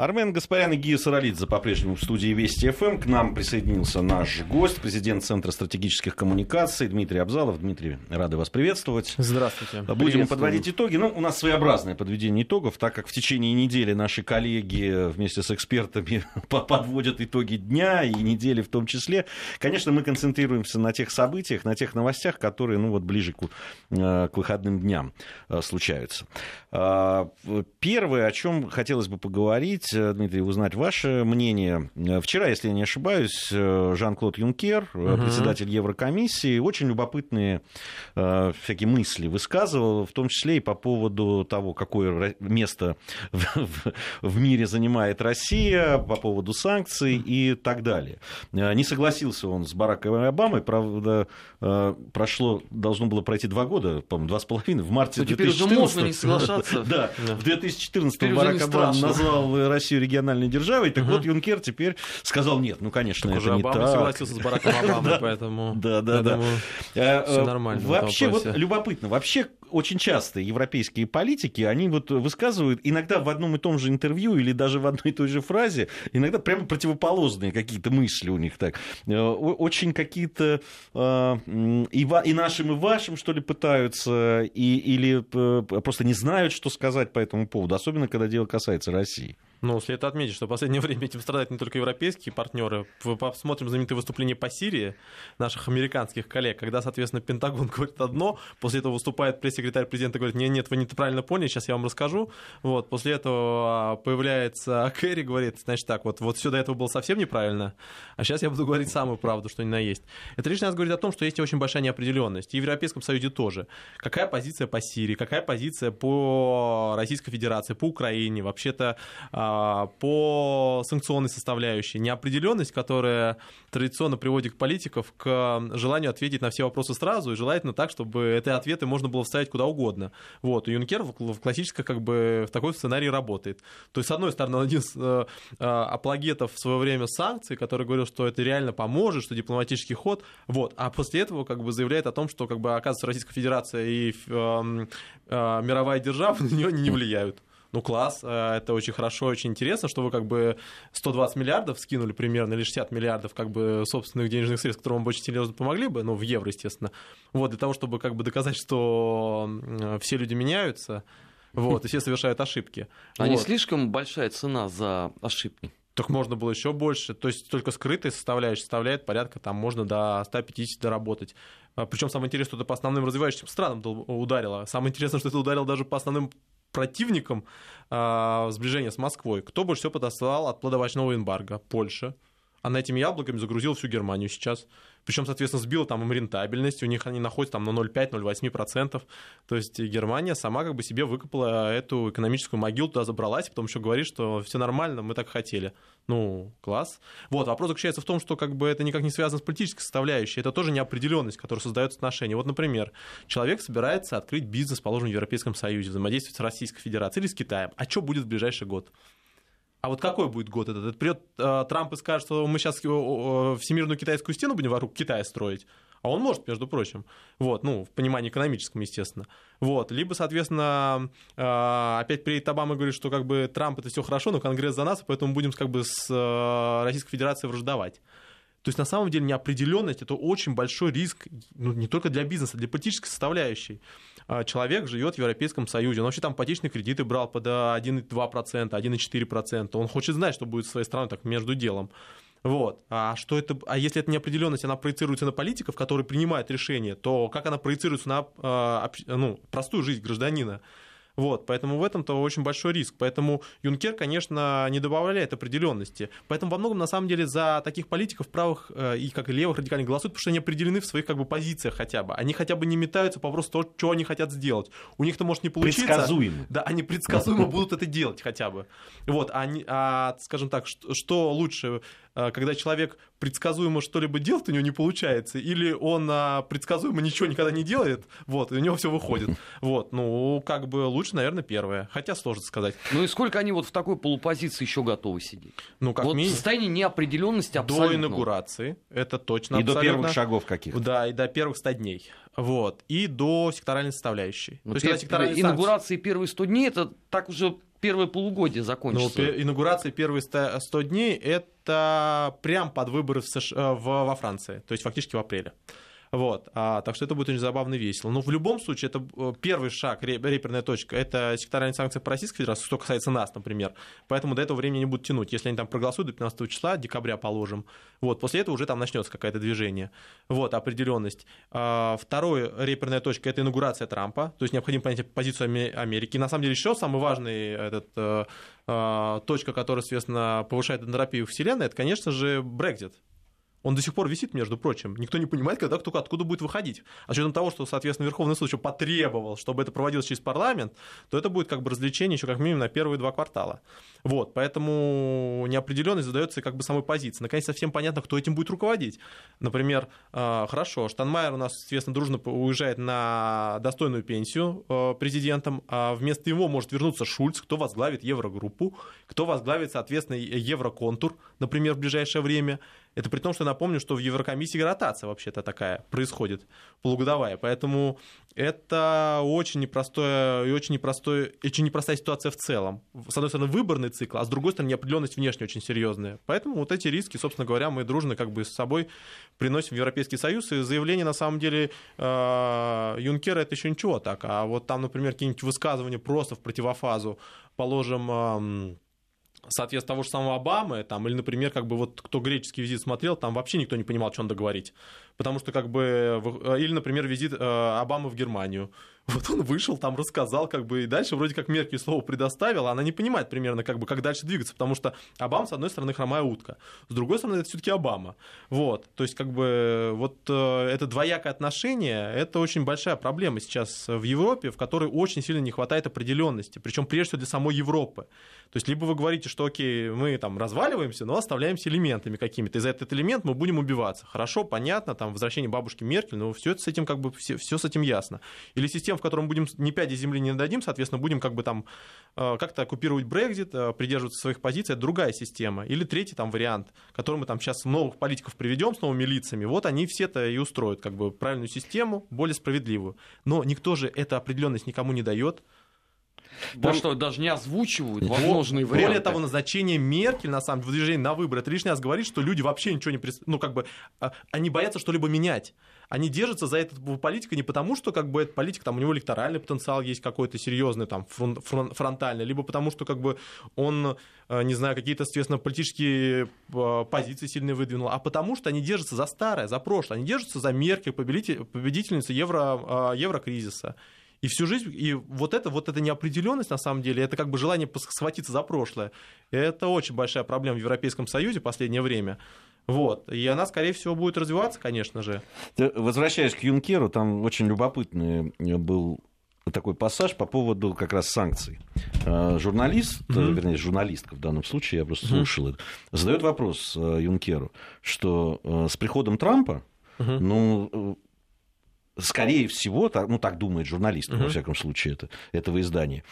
Армен Гаспарян и Гия Саралидзе по-прежнему в студии Вести ФМ. К нам присоединился наш гость, президент Центра стратегических коммуникаций Дмитрий Абзалов. Дмитрий, рады вас приветствовать. Здравствуйте. Будем подводить итоги. Ну, у нас своеобразное подведение итогов, так как в течение недели наши коллеги вместе с экспертами подводят итоги дня и недели в том числе. Конечно, мы концентрируемся на тех событиях, на тех новостях, которые, ну, вот ближе к, э, к выходным дням э, случаются. А, первое, о чем хотелось бы поговорить, Дмитрий, узнать ваше мнение. Э, вчера, если я не ошибаюсь, э, Жан-Клод Юнкер, угу. председатель Еврокомиссии, очень любопытные всякие мысли высказывал, в том числе и по поводу того, какое место в мире занимает Россия, по поводу санкций и так далее. Не согласился он с Бараком Обамой, правда, прошло, должно было пройти два года, по-моему, два с половиной, в марте ну, 2014 уже можно не соглашаться. Да, в 2014 Барак Обама назвал Россию региональной державой. Так угу. вот, Юнкер теперь сказал, нет, ну, конечно, так это не Обама так. согласился с Бараком Обамой, поэтому... Да, да, да. Э, Все нормально. Вообще, вот любопытно, вообще очень часто европейские политики, они вот высказывают иногда в одном и том же интервью или даже в одной и той же фразе, иногда прямо противоположные какие-то мысли у них так. Э, очень какие-то э, и нашим, и вашим, что ли, пытаются, и, или просто не знают, что сказать по этому поводу, особенно когда дело касается России. Ну, следует отметить, что в последнее время этим страдают не только европейские партнеры. Посмотрим знаменитые выступления по Сирии наших американских коллег, когда, соответственно, Пентагон говорит одно, после этого выступает пресс-секретарь президента и говорит, нет, нет, вы не правильно поняли, сейчас я вам расскажу. Вот, после этого а, появляется Кэрри, говорит, значит так, вот, вот все до этого было совсем неправильно, а сейчас я буду говорить самую правду, что ни на есть. Это лишний раз говорит о том, что есть очень большая неопределенность. И в Европейском Союзе тоже. Какая позиция по Сирии, какая позиция по Российской Федерации, по Украине, вообще-то а, по санкционной составляющей. Неопределенность, которая традиционно приводит политиков к желанию ответить на все вопросы сразу, и желательно так, чтобы эти ответы можно было вставить куда угодно. Вот, и Юнкер в классической, как бы, в такой сценарии работает. То есть, с одной стороны, он один из э, э, апологетов в свое время санкций, который говорил, что это реально поможет, что дипломатический ход, вот, а после этого, как бы, заявляет о том, что, как бы, оказывается, Российская Федерация и э, э, мировая держава на нее не влияют ну класс, э, это очень хорошо, очень интересно, что вы как бы 120 миллиардов скинули примерно, или 60 миллиардов как бы собственных денежных средств, которые вам бы очень серьезно помогли бы, ну в евро, естественно, вот, для того, чтобы как бы доказать, что все люди меняются, вот, и все совершают ошибки. А вот. не слишком большая цена за ошибки? Так можно было еще больше. То есть только скрытая составляющая составляет порядка, там можно до 150 доработать. А, Причем самое интересное, что это по основным развивающимся странам ударило. Самое интересное, что это ударило даже по основным противником э, сближения с Москвой. Кто больше всего подослал от плодовочного эмбарго? Польша. Она этими яблоками загрузила всю Германию сейчас. Причем, соответственно, сбила там им рентабельность, у них они находятся там на 0,5-0,8%. То есть Германия сама как бы себе выкопала эту экономическую могилу, туда забралась, потом еще говорит, что все нормально, мы так хотели. Ну, класс. Вот, вопрос заключается в том, что как бы это никак не связано с политической составляющей, это тоже неопределенность, которая создает отношения. Вот, например, человек собирается открыть бизнес, положим, в Европейском Союзе, взаимодействовать с Российской Федерацией или с Китаем. А что будет в ближайший год? А вот какой будет год этот? Это придет э, Трамп и скажет, что мы сейчас э, всемирную китайскую стену будем вокруг Китая строить. А он может, между прочим. Вот, ну, в понимании экономическом, естественно. Вот. Либо, соответственно, опять приедет Обама и говорит, что как бы Трамп это все хорошо, но Конгресс за нас, поэтому будем как бы с Российской Федерацией враждовать. То есть на самом деле неопределенность это очень большой риск ну, не только для бизнеса, для политической составляющей. А, человек живет в Европейском Союзе, он вообще там ипотечные кредиты брал под 1,2%, 1,4%. Он хочет знать, что будет с своей страной так между делом. Вот. А, что это, а если эта неопределенность, она проецируется на политиков, которые принимают решения, то как она проецируется на а, ну, простую жизнь гражданина? Вот, поэтому в этом-то очень большой риск. Поэтому Юнкер, конечно, не добавляет определенности. Поэтому во многом, на самом деле, за таких политиков правых э, и как и левых радикальных голосуют, потому что они определены в своих как бы, позициях хотя бы. Они хотя бы не метаются по вопросу того, что они хотят сделать. У них-то может не получиться. Предсказуемо. Да, они предсказуемо будут это делать хотя бы. Вот, а, а скажем так, что лучше, когда человек предсказуемо что-либо делает, у него не получается, или он а, предсказуемо ничего никогда не делает, вот, и у него все выходит. Вот, ну, как бы лучше, наверное, первое. Хотя сложно сказать. Ну и сколько они вот в такой полупозиции еще готовы сидеть? Ну, как вот минимум. в состоянии неопределенности абсолютно. До инаугурации, это точно. И абсолютно. до первых шагов каких-то. Да, и до первых 100 дней. Вот. И до секторальной составляющей. Ну, То есть, когда секторальные инаугурации первые 100 дней, это так уже первое полугодие Ну, закончится? пе- инаугурация первые 100 100 дней это прям под выборы в США, э, в- во Франции, то есть фактически в апреле. Вот, а, так что это будет очень забавно и весело. Но в любом случае, это э, первый шаг, ре- реперная точка, это секторальные санкции по Российской Федерации, что касается нас, например. Поэтому до этого времени не будут тянуть. Если они там проголосуют до 15 числа, декабря положим, вот, после этого уже там начнется какое-то движение. Вот, определенность. А, Второе, реперная точка, это инаугурация Трампа, то есть необходимо понять позицию Аме- Америки. И на самом деле еще самый важный этот, э, э, точка, которая, соответственно, повышает энтропию Вселенной, это, конечно же, Брекзит. Он до сих пор висит, между прочим. Никто не понимает, когда кто откуда будет выходить. А с учетом того, что, соответственно, Верховный суд еще потребовал, чтобы это проводилось через парламент, то это будет как бы развлечение еще как минимум на первые два квартала. Вот, поэтому неопределенность задается как бы самой позиции. Наконец, совсем понятно, кто этим будет руководить. Например, э, хорошо, Штанмайер у нас, соответственно, дружно уезжает на достойную пенсию э, президентом, а вместо него может вернуться Шульц, кто возглавит Еврогруппу, кто возглавит, соответственно, Евроконтур, например, в ближайшее время. Это при том, что напомню, что в Еврокомиссии ротация вообще-то такая происходит, полугодовая. Поэтому это очень непростое и очень, непростое, очень непростая ситуация в целом. С одной стороны, выборный цикл, а с другой стороны, неопределенность внешне очень серьезная. Поэтому вот эти риски, собственно говоря, мы дружно как бы с собой приносим в Европейский Союз. И заявление, на самом деле, э, Юнкера это еще ничего так. А вот там, например, какие-нибудь высказывания просто в противофазу, положим, эм, соответственно, того же самого Обамы, там, или, например, как бы вот кто греческий визит смотрел, там вообще никто не понимал, что он договорить. Потому что, как бы, в- или, например, визит э, Обамы в Германию. Вот он вышел, там рассказал, как бы, и дальше вроде как Меркель слово предоставила, она не понимает примерно, как бы, как дальше двигаться, потому что Обама, с одной стороны, хромая утка, с другой стороны, это все-таки Обама. Вот, то есть, как бы, вот э, это двоякое отношение, это очень большая проблема сейчас в Европе, в которой очень сильно не хватает определенности, причем прежде всего для самой Европы. То есть, либо вы говорите, что, окей, мы там разваливаемся, но оставляемся элементами какими-то, и за этот элемент мы будем убиваться. Хорошо, понятно, там, возвращение бабушки Меркель, но все это с этим, как бы, все, с этим ясно. Или система, в которой мы будем ни пяди земли не дадим, соответственно, будем как бы там э, как-то оккупировать Брекзит, э, придерживаться своих позиций, это другая система. Или третий там вариант, который мы там сейчас новых политиков приведем с новыми лицами, вот они все-то и устроят как бы правильную систему, более справедливую. Но никто же эту определенность никому не дает. Да что, даже не озвучивают возможные варианты. Более того, назначение Меркель, на самом деле, в движении на выборы, это лишний раз говорит, что люди вообще ничего не... прис- Ну, как бы, а, они боятся что-либо менять. Они держатся за этого политика не потому, что, как бы, этот политик, там, у него электоральный потенциал есть какой-то серьезный, там, фрон- фрон- фронтальный, либо потому, что, как бы, он, э, не знаю, какие-то, соответственно, политические э, позиции сильно выдвинул, а потому, что они держатся за старое, за прошлое. Они держатся за Меркель, победитель- победительницу евро, э, еврокризиса. И всю жизнь, и вот это, вот эта неопределенность, на самом деле, это как бы желание схватиться за прошлое. Это очень большая проблема в Европейском Союзе в последнее время. Вот. И она, скорее всего, будет развиваться, конечно же. Ты- Возвращаясь к Юнкеру, там очень любопытный был такой пассаж по поводу как раз санкций. Э, Журналист, Мгм. вернее, журналистка в данном случае, я просто Мгм. слушал это, задает вопрос э, Юнкеру, что э, с приходом Трампа, Мгм. ну, скорее всего, так, ну так думает журналист, во Мгм. всяком случае, это, этого издания,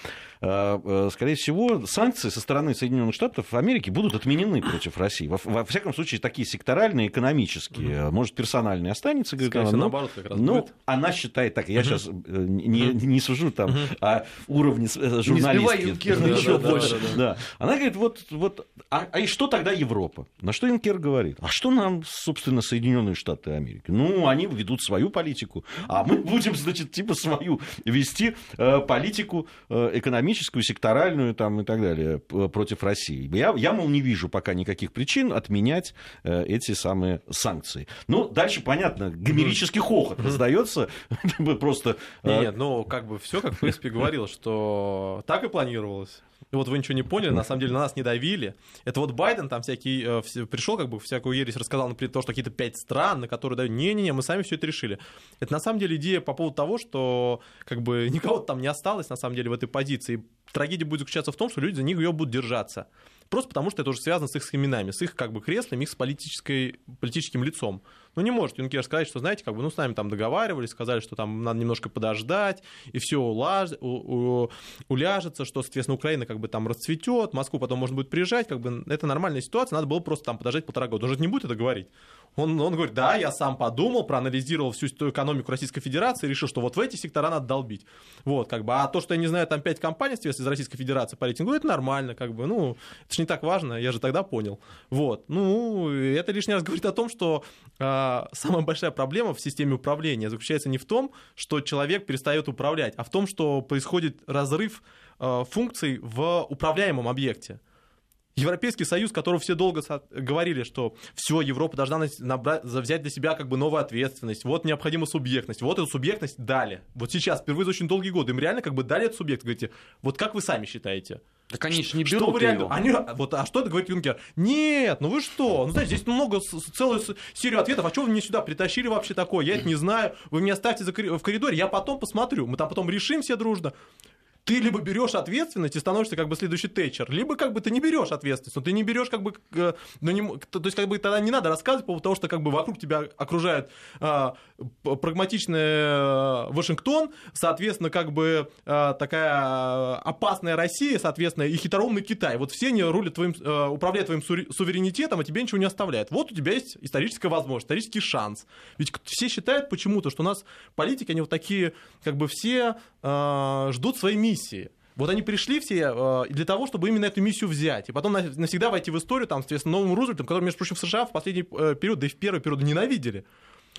э, э, скорее всего, санкции со стороны Соединенных Штатов Америки будут отменены против России. Во, во всяком случае, такие секторальные, экономические. Может, персональные останется, говорит Скорее она, всего, но- наоборот, как раз ну, будет. она считает так. Я Мгм. сейчас не, Мгм. не сужу там Мгм. о уровне с- э, Да, да, да, больше. да, да. Она говорит, вот, вот а, а и что тогда Европа? На что Юнкер говорит? А что нам, собственно, Соединенные Штаты Америки? Ну, они ведут свою политику, а мы будем, значит, типа свою вести э, политику э, экономическую, секторальную там, и так далее против России. Я, я, мол, не вижу пока никаких причин отменять э, эти самые санкции. Ну, дальше, понятно, гомерический хохот раздается просто... нет, ну, как бы все, как, в принципе, говорил, что так и планировалось. Вот вы ничего не поняли, на самом деле на нас не давили. Это вот Байден там всякий э, пришел, как бы всякую ересь рассказал, например, то, что какие-то пять стран, на которые дают, не-не-не, мы сами все это решили. Это на самом деле идея по поводу того, что как бы никого там не осталось, на самом деле, в этой позиции. Трагедия будет заключаться в том, что люди за них ее будут держаться. Просто потому, что это уже связано с их именами, с их как бы креслами, их с политической, политическим лицом. Ну, не может Юнкер сказать, что, знаете, как бы, ну, с нами там договаривались, сказали, что там надо немножко подождать, и все улаж... у... У... уляжется, что, соответственно, Украина как бы там расцветет, Москву потом можно будет приезжать, как бы это нормальная ситуация, надо было просто там подождать полтора года. Он же не будет это говорить. Он, он говорит, да, я сам подумал, проанализировал всю экономику Российской Федерации, решил, что вот в эти сектора надо долбить. Вот, как бы, а то, что я не знаю, там пять компаний из Российской Федерации по рейтингу, это нормально, как бы, ну, это же не так важно, я же тогда понял. Вот, ну, это лишний раз говорит о том, что э, самая большая проблема в системе управления заключается не в том, что человек перестает управлять, а в том, что происходит разрыв э, функций в управляемом объекте. Европейский Союз, которого все долго говорили, что все, Европа должна набрать, взять для себя как бы новую ответственность, вот необходима субъектность, вот эту субъектность дали. Вот сейчас, впервые за очень долгие годы, им реально как бы дали эту субъект, говорите, вот как вы сами считаете? Да, конечно, не берут что вы реально... Они, вот, а что это говорит Юнкер? Нет, ну вы что? Ну, знаете, здесь много, целую серию ответов. А что вы мне сюда притащили вообще такое? Я это не знаю. Вы меня оставьте в коридоре, я потом посмотрю. Мы там потом решим все дружно ты либо берешь ответственность и становишься как бы следующий тэтчер, либо как бы ты не берешь ответственность, но ты не берешь как бы, ну, не, то есть как бы тогда не надо рассказывать по поводу того, что как бы вокруг тебя окружает а, прагматичный э, Вашингтон, соответственно, как бы а, такая опасная Россия, соответственно, и хитроумный Китай. Вот все они рулят твоим, управляют твоим суверенитетом, а тебе ничего не оставляют. Вот у тебя есть историческая возможность, исторический шанс. Ведь все считают почему-то, что у нас политики, они вот такие, как бы все ждут своей миссии. Вот они пришли все э, для того, чтобы именно эту миссию взять. И потом навсегда войти в историю, там, соответственно, новым Рузвельтом, который, между прочим, в США в последний э, период, да и в первый период ненавидели.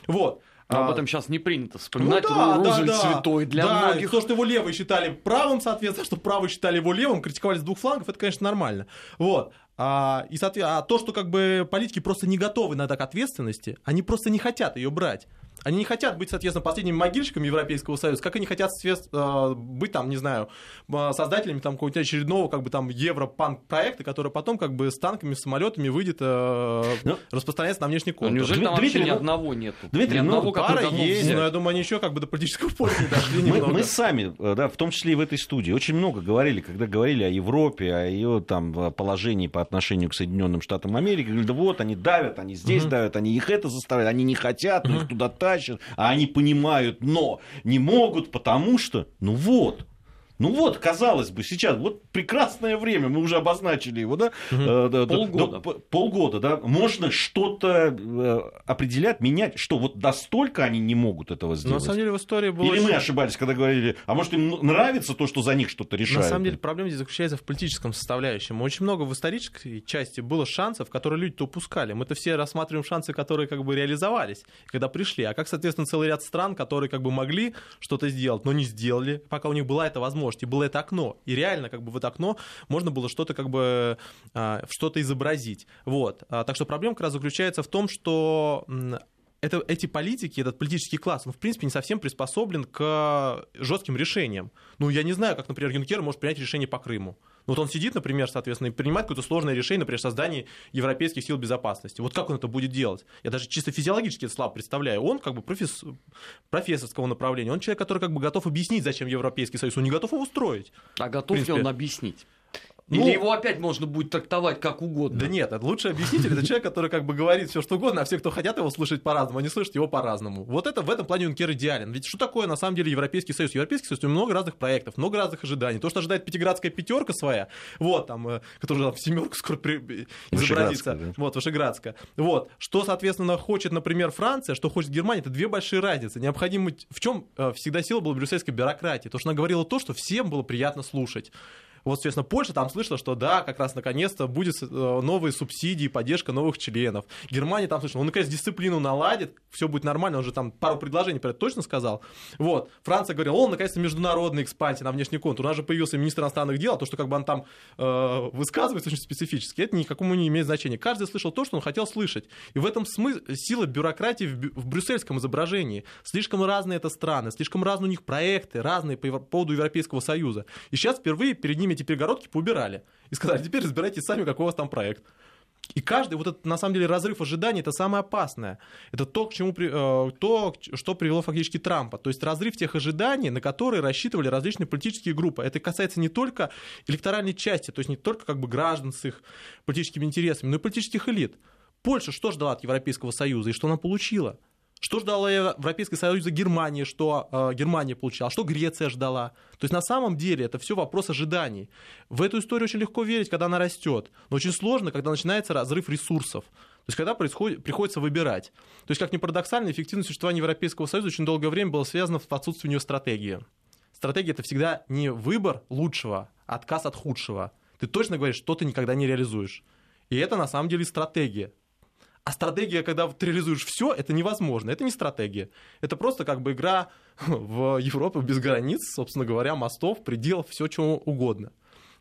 Вот. Но об а, этом сейчас не принято вспоминать. Ну, да, Рузвельт да, да. святой для да, многих. То, что его левые считали правым, соответственно, что правые считали его левым, критиковали с двух флангов, это, конечно, нормально. Вот. А, и, соответственно, а то, что как бы политики просто не готовы на так ответственности, они просто не хотят ее брать. Они не хотят быть, соответственно, последними могильщиками Европейского Союза, как они хотят э, быть там, не знаю, э, создателями там какого-нибудь очередного как бы там европанк-проекта, который потом как бы с танками, самолетами выйдет э, ну, распространяться на внешний контур. Неужели там Дмитрий, вообще ни ну, одного нет? Дмитрий, ни ну, одного, пара есть, но я думаю, они еще как бы до политического поля не дошли мы, мы сами, да, в том числе и в этой студии, очень много говорили, когда говорили о Европе, о ее там положении по отношению к Соединенным Штатам Америки, говорили, да вот, они давят, они здесь угу. давят, они их это заставляют, они не хотят, но угу. их туда тащат, а они понимают, но не могут, потому что, ну вот, ну вот, казалось бы, сейчас вот прекрасное время, мы уже обозначили его, да? Угу. полгода. Да, полгода, да? Можно что-то э, определять, менять, что вот настолько они не могут этого сделать. На самом деле в истории было... Или очень... мы ошибались, когда говорили, а может им нравится то, что за них что-то решают? На самом деле проблема здесь заключается в политическом составляющем. Очень много в исторической части было шансов, которые люди-то упускали. Мы-то все рассматриваем шансы, которые как бы реализовались, когда пришли. А как, соответственно, целый ряд стран, которые как бы могли что-то сделать, но не сделали, пока у них была эта возможность возможность, и было это окно. И реально, как бы в это окно можно было что-то как бы а, что-то изобразить. Вот. А, так что проблема как раз заключается в том, что это, эти политики, этот политический класс, он, в принципе, не совсем приспособлен к жестким решениям. Ну, я не знаю, как, например, Юнкер может принять решение по Крыму. Вот он сидит, например, соответственно, и принимает какое-то сложное решение, например, создание европейских сил безопасности. Вот как он это будет делать? Я даже чисто физиологически это слабо представляю. Он как бы профессор, профессорского направления, он человек, который как бы готов объяснить, зачем Европейский Союз, он не готов его устроить. А готов ли он объяснить? Ну, Или его опять можно будет трактовать как угодно? Да нет, это лучший объяснитель это человек, который как бы говорит все что угодно, а все, кто хотят его слышать по-разному, они слышат его по-разному. Вот это в этом плане Юнкер идеален. Ведь что такое на самом деле Европейский Союз? Европейский Союз, у него много разных проектов, много разных ожиданий. То, что ожидает Пятиградская пятерка своя, вот там, э, которая там в семерку скоро при... изобразится, да. вот, Вышеградская. Вот, что, соответственно, хочет, например, Франция, что хочет Германия, это две большие разницы. Необходимо, в чем э, всегда сила была брюссельской бюрократии? То, что она говорила то, что всем было приятно слушать. Вот, соответственно, Польша там слышала, что да, как раз наконец-то будет э, новые субсидии, поддержка новых членов. Германия там слышала, он наконец дисциплину наладит, все будет нормально, он же там пару предложений про это точно сказал. Вот. Франция говорила, он наконец-то международная экспансия на внешний контур. У нас же появился министр иностранных дел, а то, что как бы он там э, высказывается очень специфически, это никакому не имеет значения. Каждый слышал то, что он хотел слышать. И в этом смысл, сила бюрократии в, в брюссельском изображении. Слишком разные это страны, слишком разные у них проекты, разные по поводу Европейского Союза. И сейчас впервые перед ними эти перегородки поубирали. И сказали, теперь разбирайтесь сами, какой у вас там проект. И каждый, вот этот, на самом деле, разрыв ожиданий, это самое опасное. Это то, к чему, э, то, что привело фактически Трампа. То есть разрыв тех ожиданий, на которые рассчитывали различные политические группы. Это касается не только электоральной части, то есть не только как бы граждан с их политическими интересами, но и политических элит. Польша что ждала от Европейского Союза и что она получила? Что ждала Европейский Союз Германии, что э, Германия получала, что Греция ждала. То есть на самом деле это все вопрос ожиданий. В эту историю очень легко верить, когда она растет, но очень сложно, когда начинается разрыв ресурсов. То есть когда происходит, приходится выбирать. То есть, как ни парадоксально, эффективное существование Европейского Союза очень долгое время было связано с отсутствием ее стратегии. Стратегия — это всегда не выбор лучшего, а отказ от худшего. Ты точно говоришь, что ты никогда не реализуешь. И это на самом деле стратегия. А стратегия, когда ты реализуешь все, это невозможно. Это не стратегия. Это просто как бы игра в Европу без границ, собственно говоря, мостов, пределов, все чего угодно.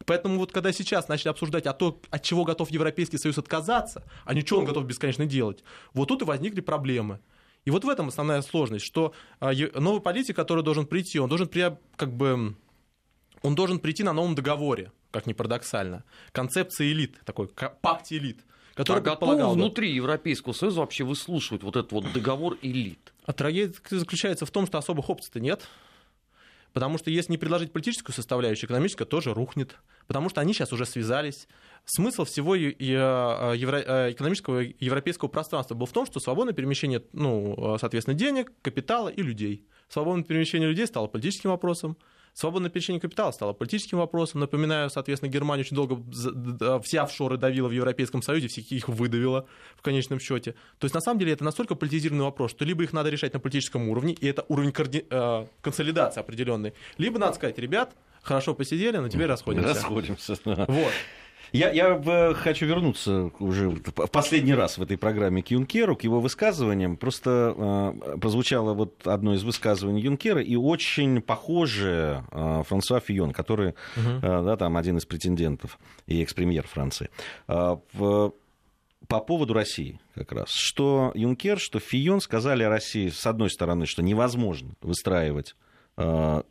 Поэтому вот когда сейчас начали обсуждать, а то, от чего готов Европейский Союз отказаться, а не что он готов бесконечно делать, вот тут и возникли проблемы. И вот в этом основная сложность, что а, новый политик, который должен прийти, он должен при, как бы, он должен прийти на новом договоре, как ни парадоксально. Концепция элит, такой пакт элит который а готовы внутри Европейского Союза вообще выслушивать вот этот вот договор элит? А трагедия заключается в том, что особых опций-то нет. Потому что если не предложить политическую составляющую, экономическая тоже рухнет. Потому что они сейчас уже связались. Смысл всего э, евро... Э, экономического европейского пространства был в том, что свободное перемещение, ну, соответственно, денег, капитала и людей. Свободное перемещение людей стало политическим вопросом. Свободное перемещение капитала стало политическим вопросом. Напоминаю, соответственно, Германия очень долго все офшоры давила в Европейском Союзе, всех их выдавила в конечном счете. То есть, на самом деле, это настолько политизированный вопрос, что либо их надо решать на политическом уровне, и это уровень коорди... э, консолидации определенный, либо надо сказать, ребят, хорошо посидели, но теперь расходимся. Расходимся. Вот. Я, я хочу вернуться уже в последний раз в этой программе к Юнкеру, к его высказываниям. Просто э, прозвучало вот одно из высказываний Юнкера, и очень похоже э, Франсуа Фион, который, угу. э, да, там один из претендентов и экс-премьер Франции. Э, в, по поводу России как раз. Что Юнкер, что Фион сказали о России, с одной стороны, что невозможно выстраивать э,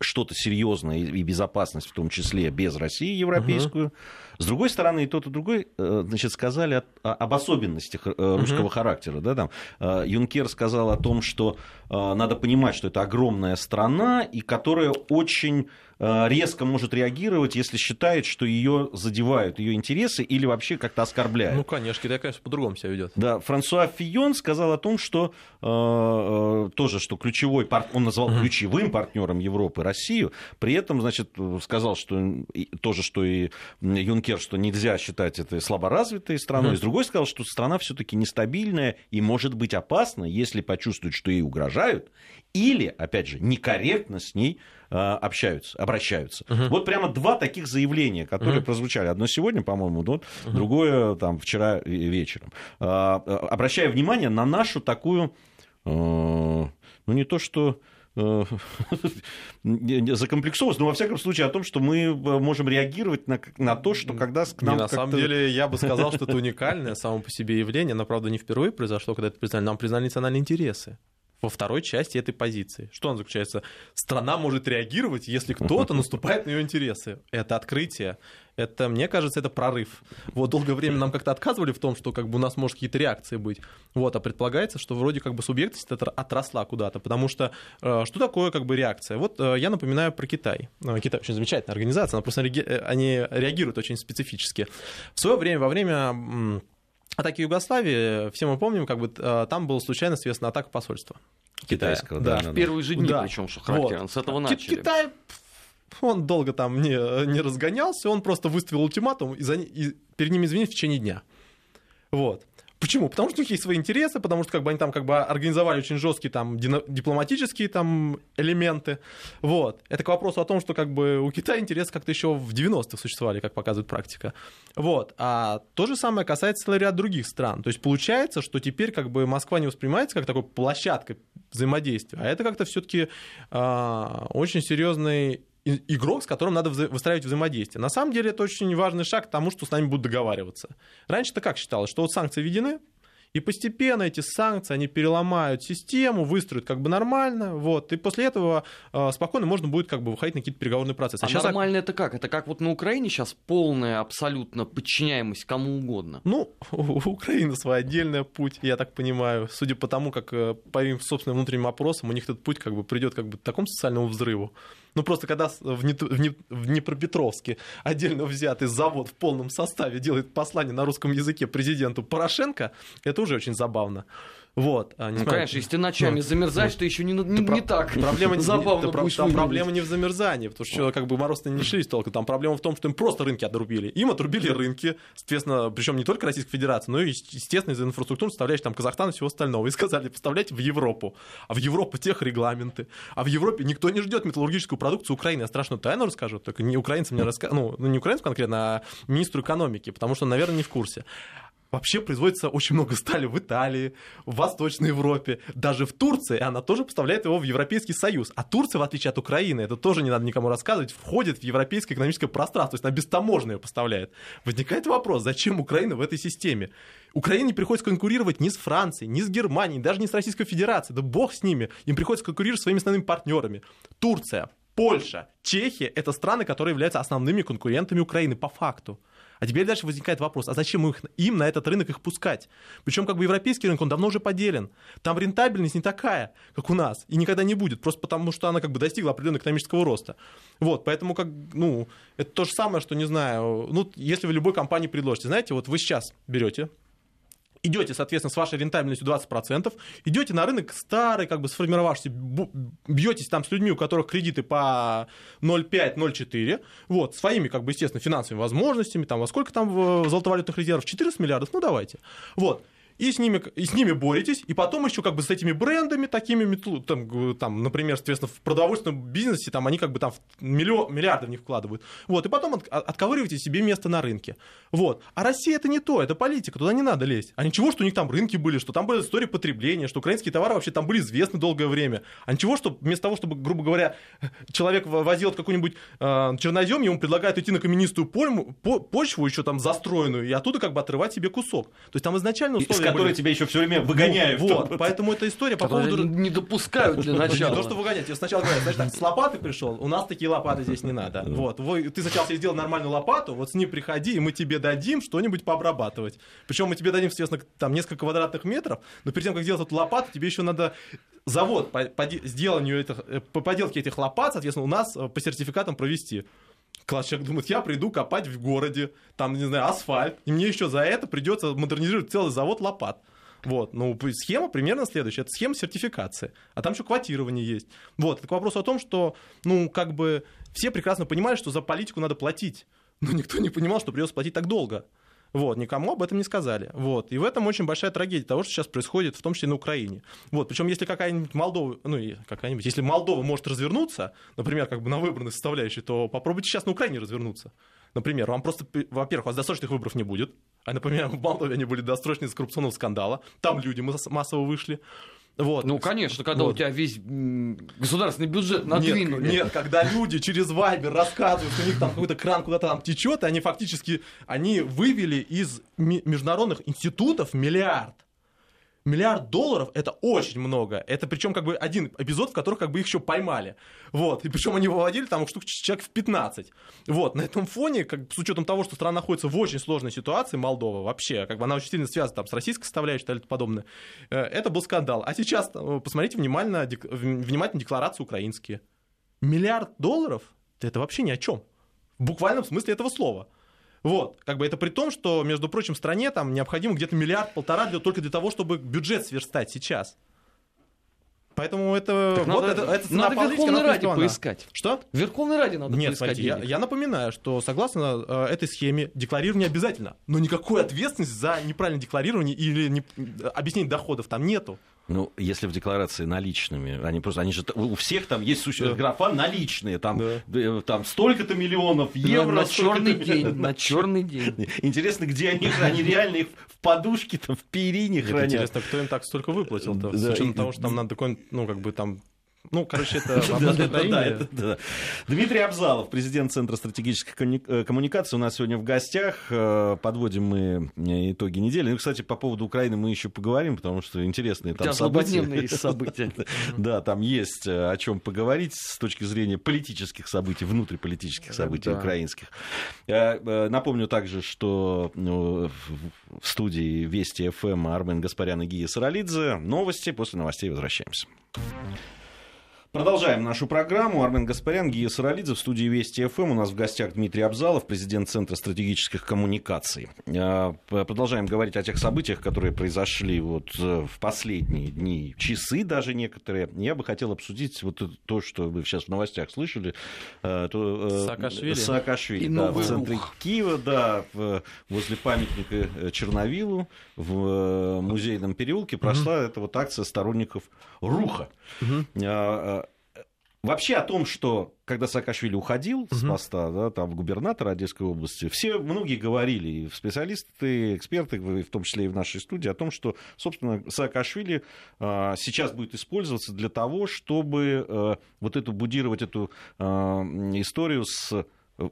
что-то серьезное и безопасность в том числе без России европейскую. Угу. С другой стороны, и тот, и другой э, значит, сказали об особенностях э, русского угу. характера. Да, там, э, Юнкер сказал о том, что надо понимать, что это огромная страна, и которая очень резко может реагировать, если считает, что ее задевают ее интересы или вообще как-то оскорбляют. Ну, конечно, Китай, конечно, по-другому себя ведет. Да, Франсуа Фион сказал о том, что э, тоже, что ключевой, пар... он назвал ключевым партнером Европы Россию, при этом, значит, сказал, что тоже, что и Юнкер Юнкер, что нельзя считать это слаборазвитой страной. Mm. С другой сказал, что страна все-таки нестабильная и может быть опасна, если почувствует, что ей угрожают, или, опять же, некорректно с ней э, общаются, обращаются. Uh-huh. Вот прямо два таких заявления, которые uh-huh. прозвучали. Одно сегодня, по-моему, uh-huh. другое там вчера вечером. Э, обращая внимание на нашу такую, ну не то что закомплексованность, но во всяком случае о том, что мы э, можем реагировать на, на то, что когда к нам... Не, на самом деле я бы сказал, что это уникальное само по себе явление, но, правда, не впервые произошло, когда это признали. Нам признали национальные интересы во второй части этой позиции. Что он заключается? Страна может реагировать, если кто-то наступает на ее интересы. Это открытие. Это, мне кажется, это прорыв. Вот долгое время нам как-то отказывали в том, что как бы у нас может какие-то реакции быть. Вот, а предполагается, что вроде как бы субъектность это отросла куда-то, потому что э, что такое как бы реакция? Вот э, я напоминаю про Китай. Э, Китай очень замечательная организация, она просто реаги... Э, они реагируют очень специфически. В свое время, во время атаки Югославии, все мы помним, как бы э, там был случайно связана атака посольства. Китайского, да. да, в первые же дни, да. причем, что характерно, вот. с этого начали. Китай он долго там не, не разгонялся, он просто выставил ультиматум и, за, и перед ними извинились в течение дня. Вот. Почему? Потому что у них есть свои интересы, потому что как бы, они там как бы организовали очень жесткие там дипломатические там элементы. Вот. Это к вопросу о том, что как бы у Китая интересы как-то еще в 90-х существовали, как показывает практика. Вот. А то же самое касается целый ряд других стран. То есть получается, что теперь как бы Москва не воспринимается как такой площадка взаимодействия, а это как-то все-таки э, а, очень серьезный игрок, с которым надо выстраивать взаимодействие. На самом деле это очень важный шаг к тому, что с нами будут договариваться. Раньше-то как считалось, что вот санкции введены, и постепенно эти санкции, они переломают систему, выстроят как бы нормально, вот, и после этого э, спокойно можно будет как бы выходить на какие-то переговорные процессы. А, а сейчас... нормально это как? Это как вот на Украине сейчас полная абсолютно подчиняемость кому угодно? Ну, у Украины свой отдельный путь, я так понимаю. Судя по тому, как э, по им собственным внутренним опросам, у них этот путь как бы придет как бы к такому социальному взрыву, Ну просто когда в, не, в, не, в Днепропетровске отдельно взятый завод в полном составе делает послание на русском языке президенту Порошенко, это уже очень забавно. Вот, а, ну, конечно, если ты ночами ну, замерзаешь, ну, то еще не, не, не так проблема не, забавно. Там, там проблема не в замерзании, потому что как бы мороз-то не шились только. Там проблема в том, что им просто рынки отрубили. Им отрубили рынки, соответственно, причем не только Российской Федерации, но и, естественно, из инфраструктуры составляющей там Казахстан и всего остального. И сказали, поставляйте в Европу. А в Европу тех регламенты. А в Европе никто не ждет металлургическую продукцию Украины. Я страшную тайну расскажу, только не украинцам мне расскажут, ну, не украинцам конкретно, а министру экономики, потому что, наверное, не в курсе. Вообще производится очень много стали в Италии, в Восточной Европе, даже в Турции, и она тоже поставляет его в Европейский Союз. А Турция, в отличие от Украины, это тоже не надо никому рассказывать, входит в европейское экономическое пространство, то есть она без таможни поставляет. Возникает вопрос, зачем Украина в этой системе? Украине приходится конкурировать не с Францией, не с Германией, даже не с Российской Федерацией, да бог с ними. Им приходится конкурировать с своими основными партнерами. Турция, Польша, Чехия – это страны, которые являются основными конкурентами Украины по факту. А теперь дальше возникает вопрос, а зачем их, им на этот рынок их пускать? Причем как бы европейский рынок, он давно уже поделен. Там рентабельность не такая, как у нас, и никогда не будет, просто потому что она как бы достигла определенного экономического роста. Вот, поэтому как, ну, это то же самое, что, не знаю, ну, если вы любой компании предложите, знаете, вот вы сейчас берете идете, соответственно, с вашей рентабельностью 20%, идете на рынок старый, как бы сформировавшийся, бьетесь там с людьми, у которых кредиты по 0,5-0,4, вот, своими, как бы, естественно, финансовыми возможностями, там, во сколько там в золотовалютных резервов? 14 миллиардов, ну, давайте. Вот и с ними, и с ними боретесь, и потом еще как бы с этими брендами такими, там, там, например, соответственно, в продовольственном бизнесе, там они как бы там миллион, миллиарды в них вкладывают. Вот, и потом от, отковыриваете себе место на рынке. Вот. А Россия это не то, это политика, туда не надо лезть. А ничего, что у них там рынки были, что там была история потребления, что украинские товары вообще там были известны долгое время. А ничего, что вместо того, чтобы, грубо говоря, человек возил какой-нибудь э, чернозем, ему предлагают идти на каменистую пойму, по, почву еще там застроенную, и оттуда как бы отрывать себе кусок. То есть там изначально условия которые тебя еще все время выгоняют. Вот, поэтому эта история по поводу... Не допускают для начала. Не то, что выгонять. Тебе сначала говорят, знаешь, так, с лопаты пришел, у нас такие лопаты здесь не надо. Вот, ты сначала себе сделал нормальную лопату, вот с ней приходи, и мы тебе дадим что-нибудь пообрабатывать. Причем мы тебе дадим, естественно, там несколько квадратных метров, но перед тем, как сделать эту лопату, тебе еще надо завод по, по сделанию этих, э, по поделке этих лопат, соответственно, у нас э, по сертификатам провести. Человек думает, я приду копать в городе, там, не знаю, асфальт, и мне еще за это придется модернизировать целый завод лопат. Вот, ну, схема примерно следующая. Это схема сертификации. А там еще квотирование есть. Вот, это к вопросу о том, что, ну, как бы все прекрасно понимали, что за политику надо платить. Но никто не понимал, что придется платить так долго. Вот, никому об этом не сказали. Вот. И в этом очень большая трагедия того, что сейчас происходит, в том числе на Украине. Вот. Причем, если какая-нибудь Молдова, ну, какая-нибудь, если Молдова может развернуться, например, как бы на выбранной составляющей, то попробуйте сейчас на Украине развернуться. Например, вам просто, во-первых, у вас досрочных выборов не будет. А, например, в Молдове они были досрочные из коррупционного скандала. Там люди массово вышли. Вот. Ну, конечно, когда вот. у тебя весь государственный бюджет надвинули. Нет, нет, когда люди через Вайбер рассказывают, что у них там какой-то кран куда-то там течет, и они фактически, они вывели из международных институтов миллиард. Миллиард долларов это очень много. Это причем как бы один эпизод, в котором как бы их еще поймали. Вот. И причем они выводили там штук человек в 15. Вот. На этом фоне, как, с учетом того, что страна находится в очень сложной ситуации, Молдова вообще, как бы она очень сильно связана там, с российской составляющей и тому подобное, э, это был скандал. А сейчас э, посмотрите внимательно, дек, внимательно декларации украинские. Миллиард долларов это вообще ни о чем. В буквальном смысле этого слова. Вот, как бы это при том, что, между прочим, стране там необходимо где-то миллиард-полтора для, только для того, чтобы бюджет сверстать сейчас. Поэтому это... Так вот надо, это, это надо в Верховной Раде поискать. Что? В Верховной Раде надо Нет, поискать смотрите, я, я напоминаю, что согласно э, этой схеме декларирование обязательно. Но никакой ответственности за неправильное декларирование или не, объяснение доходов там нету. Ну, если в декларации наличными, они просто, они же, у всех там есть да. графа наличные, там, да. Э, там столько-то миллионов евро. На, на черный день, на черный день. Интересно, где они, они реально их в подушке-то, в перине хранят. Интересно, кто им так столько выплатил-то, с учетом того, что там надо такой, ну, как бы там ну, короче, это Дмитрий Абзалов, президент Центра стратегических э, коммуникаций, у нас сегодня в гостях. Э, подводим мы э, итоги недели. Ну, кстати, по поводу Украины мы еще поговорим, потому что интересные там события. события. Да, там есть о чем поговорить с точки зрения политических событий, внутриполитических событий украинских. Напомню также, что в студии Вести ФМ Армен Гаспарян и Гия Саралидзе. Новости. После новостей возвращаемся. Продолжаем нашу программу. Армен Гаспарян, Гия Саралидзе в студии Вести ФМ. У нас в гостях Дмитрий Абзалов, президент Центра стратегических коммуникаций. А, продолжаем говорить о тех событиях, которые произошли вот э, в последние дни, часы даже некоторые. Я бы хотел обсудить вот то, что вы сейчас в новостях слышали. Э, то, э, Саакашвили. Саакашвили, И да, в центре рух. Киева, да, возле памятника Черновилу в музейном переулке прошла mm-hmm. эта вот акция сторонников Руха. Mm-hmm Вообще о том, что когда Саакашвили уходил угу. с поста, да, там, губернатора Одесской области, все, многие говорили, и специалисты, эксперты, в том числе и в нашей студии, о том, что, собственно, Саакашвили а, сейчас будет использоваться для того, чтобы а, вот эту, будировать эту а, историю с э,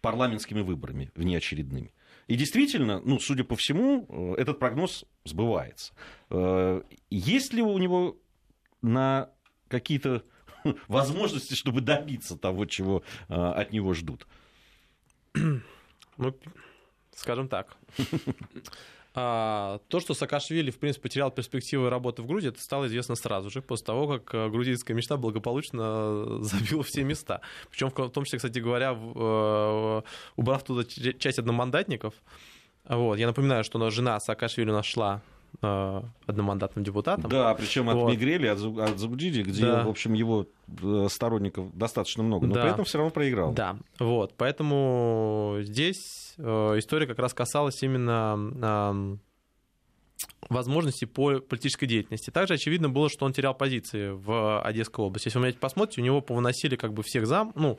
парламентскими выборами внеочередными. И действительно, ну, судя по всему, э, этот прогноз сбывается. Есть ли у него на какие-то возможности, чтобы добиться того, чего а, от него ждут? Ну, скажем так. А, то, что Саакашвили, в принципе, потерял перспективы работы в Грузии, это стало известно сразу же, после того, как э, грузинская мечта благополучно забила все места. Причем, в том числе, кстати говоря, убрав туда часть одномандатников. Вот. Я напоминаю, что жена Саакашвили нашла Э, одномандатным депутатом. Да, причем от вот. Мигрели, от, от Зубджиди, где, да. в общем, его э, сторонников достаточно много, но да. при этом все равно проиграл. Да, вот, поэтому здесь э, история как раз касалась именно возможностей по политической деятельности. Также очевидно было, что он терял позиции в Одесской области. Если вы посмотрите, у него повыносили как бы всех зам, ну,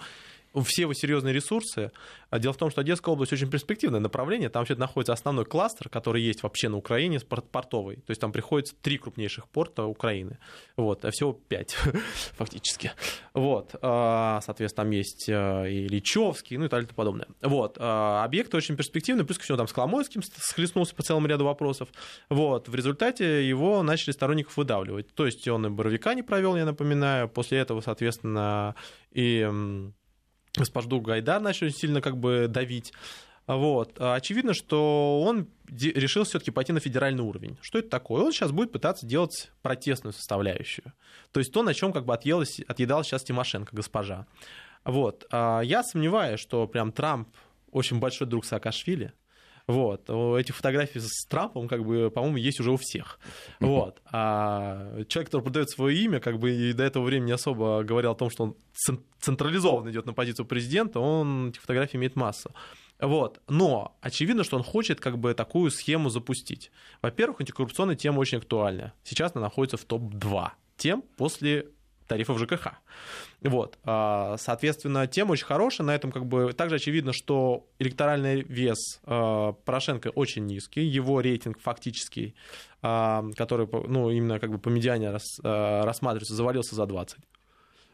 все его серьезные ресурсы. А дело в том, что Одесская область очень перспективное направление. Там вообще находится основной кластер, который есть вообще на Украине, портовый. То есть там приходится три крупнейших порта Украины. Вот, а всего пять фактически. Вот, а, соответственно, там есть а, и Личевский, ну и так далее и подобное. Вот, объекты очень перспективные, плюс ко всему там с Коломойским схлестнулся по целому ряду вопросов. Вот, в результате его начали сторонников выдавливать. То есть он и Боровика не провел, я напоминаю. После этого, соответственно, и госпожду Гайдар начали сильно как бы давить. Вот. Очевидно, что он решил все-таки пойти на федеральный уровень. Что это такое? Он сейчас будет пытаться делать протестную составляющую. То есть то, на чем как бы отъелась, отъедал сейчас Тимошенко, госпожа. Вот. Я сомневаюсь, что прям Трамп очень большой друг Саакашвили. Вот. Эти фотографии с Трампом, как бы, по-моему, есть уже у всех. Вот. А человек, который продает свое имя, как бы и до этого времени особо говорил о том, что он централизованно идет на позицию президента, он этих фотографий имеет массу. Вот. Но очевидно, что он хочет как бы такую схему запустить. Во-первых, антикоррупционная тема очень актуальна. Сейчас она находится в топ-2 тем после тарифов ЖКХ. Вот. А, соответственно, тема очень хорошая. На этом как бы также очевидно, что электоральный вес а, Порошенко очень низкий. Его рейтинг фактический, а, который ну, именно как бы по медиане рассматривается, завалился за 20.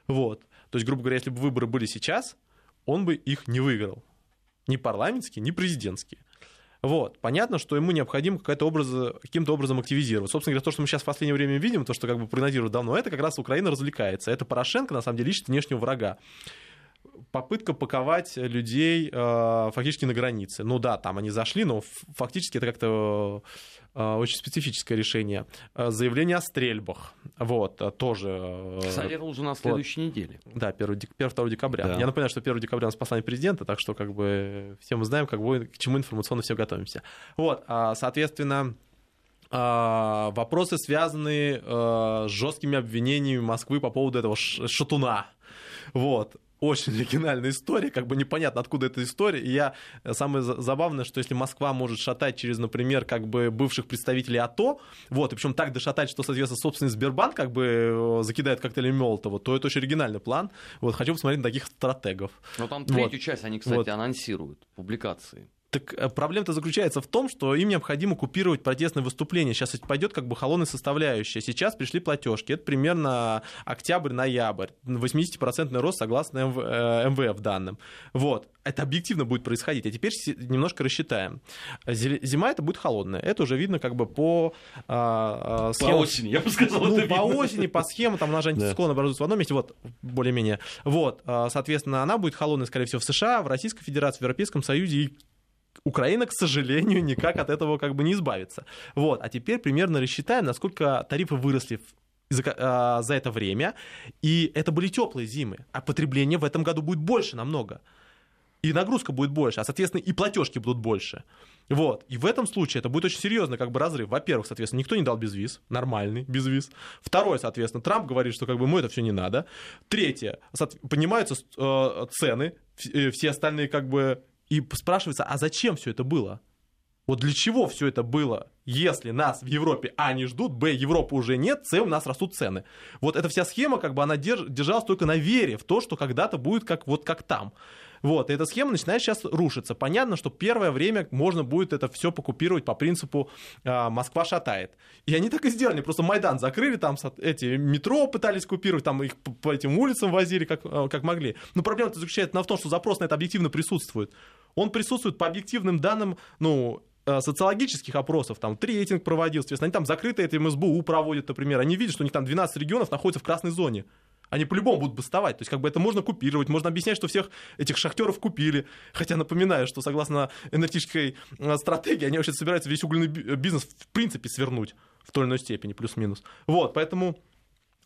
Вот. То есть, грубо говоря, если бы выборы были сейчас, он бы их не выиграл. Ни парламентские, ни президентские. Вот. Понятно, что ему необходимо каким-то образом, каким-то образом активизировать. Собственно говоря, то, что мы сейчас в последнее время видим, то, что как бы прогнозируют давно, это как раз Украина развлекается. Это Порошенко, на самом деле, ищет внешнего врага попытка паковать людей э, фактически на границе. Ну да, там они зашли, но фактически это как-то э, очень специфическое решение. Э, заявление о стрельбах. Вот, тоже. Э, это уже на следующей вот. неделе. Да, 1-2 декабря. Да. Я напоминаю, что 1 декабря у нас послание президента, так что как бы все мы знаем, как бы, к чему информационно все готовимся. Вот, а, соответственно, вопросы, связанные с жесткими обвинениями Москвы по поводу этого шатуна. Вот очень оригинальная история, как бы непонятно, откуда эта история. И я э, самое забавное, что если Москва может шатать через, например, как бы бывших представителей АТО, вот, и причем так дошатать, что, соответственно, собственный Сбербанк как бы э, закидает коктейлями Молотова, то это очень оригинальный план. Вот, хочу посмотреть на таких стратегов. Но там третью вот. часть они, кстати, вот. анонсируют, публикации. Так э, проблема-то заключается в том, что им необходимо купировать протестные выступления. Сейчас пойдет как бы холодная составляющая. Сейчас пришли платежки. Это примерно октябрь-ноябрь. 80% рост согласно МВФ э, данным. Вот. Это объективно будет происходить. А теперь немножко рассчитаем. Зима это будет холодная. Это уже видно как бы по а, схемам. По осени, я бы сказал. Ну, по осени, по схемам, там же антициклон образуется в одном месте, вот, более-менее. Вот, а, соответственно, она будет холодной, скорее всего, в США, в Российской Федерации, в Европейском Союзе и Украина, к сожалению, никак от этого как бы не избавится. Вот. А теперь примерно рассчитаем, насколько тарифы выросли за, а, за это время, и это были теплые зимы, а потребление в этом году будет больше намного. И нагрузка будет больше, а, соответственно, и платежки будут больше. Вот. И в этом случае это будет очень серьезный как бы разрыв. Во-первых, соответственно, никто не дал безвиз, нормальный безвиз. Второе, соответственно, Трамп говорит, что как бы ему это все не надо. Третье, понимаются э, цены, э, все остальные как бы и спрашивается, а зачем все это было? Вот для чего все это было, если нас в Европе, а, не ждут, б, Европы уже нет, с, у нас растут цены. Вот эта вся схема, как бы она держалась только на вере в то, что когда-то будет как, вот как там. Вот, и эта схема начинает сейчас рушиться. Понятно, что первое время можно будет это все покупировать по принципу э, Москва шатает. И они так и сделали, просто Майдан закрыли, там эти метро пытались купировать, там их по этим улицам возили как, а, как могли. Но проблема заключается в том, что запрос на это объективно присутствует. Он присутствует по объективным данным, ну, Э, социологических опросов, там, рейтинг проводил, соответственно, они там закрытые это МСБУ проводят, например, они видят, что у них там 12 регионов находятся в красной зоне. Они по-любому будут бастовать. То есть, как бы это можно купировать, можно объяснять, что всех этих шахтеров купили. Хотя напоминаю, что согласно энергетической э, стратегии, они вообще собираются весь угольный бизнес в принципе свернуть в той или иной степени, плюс-минус. Вот, поэтому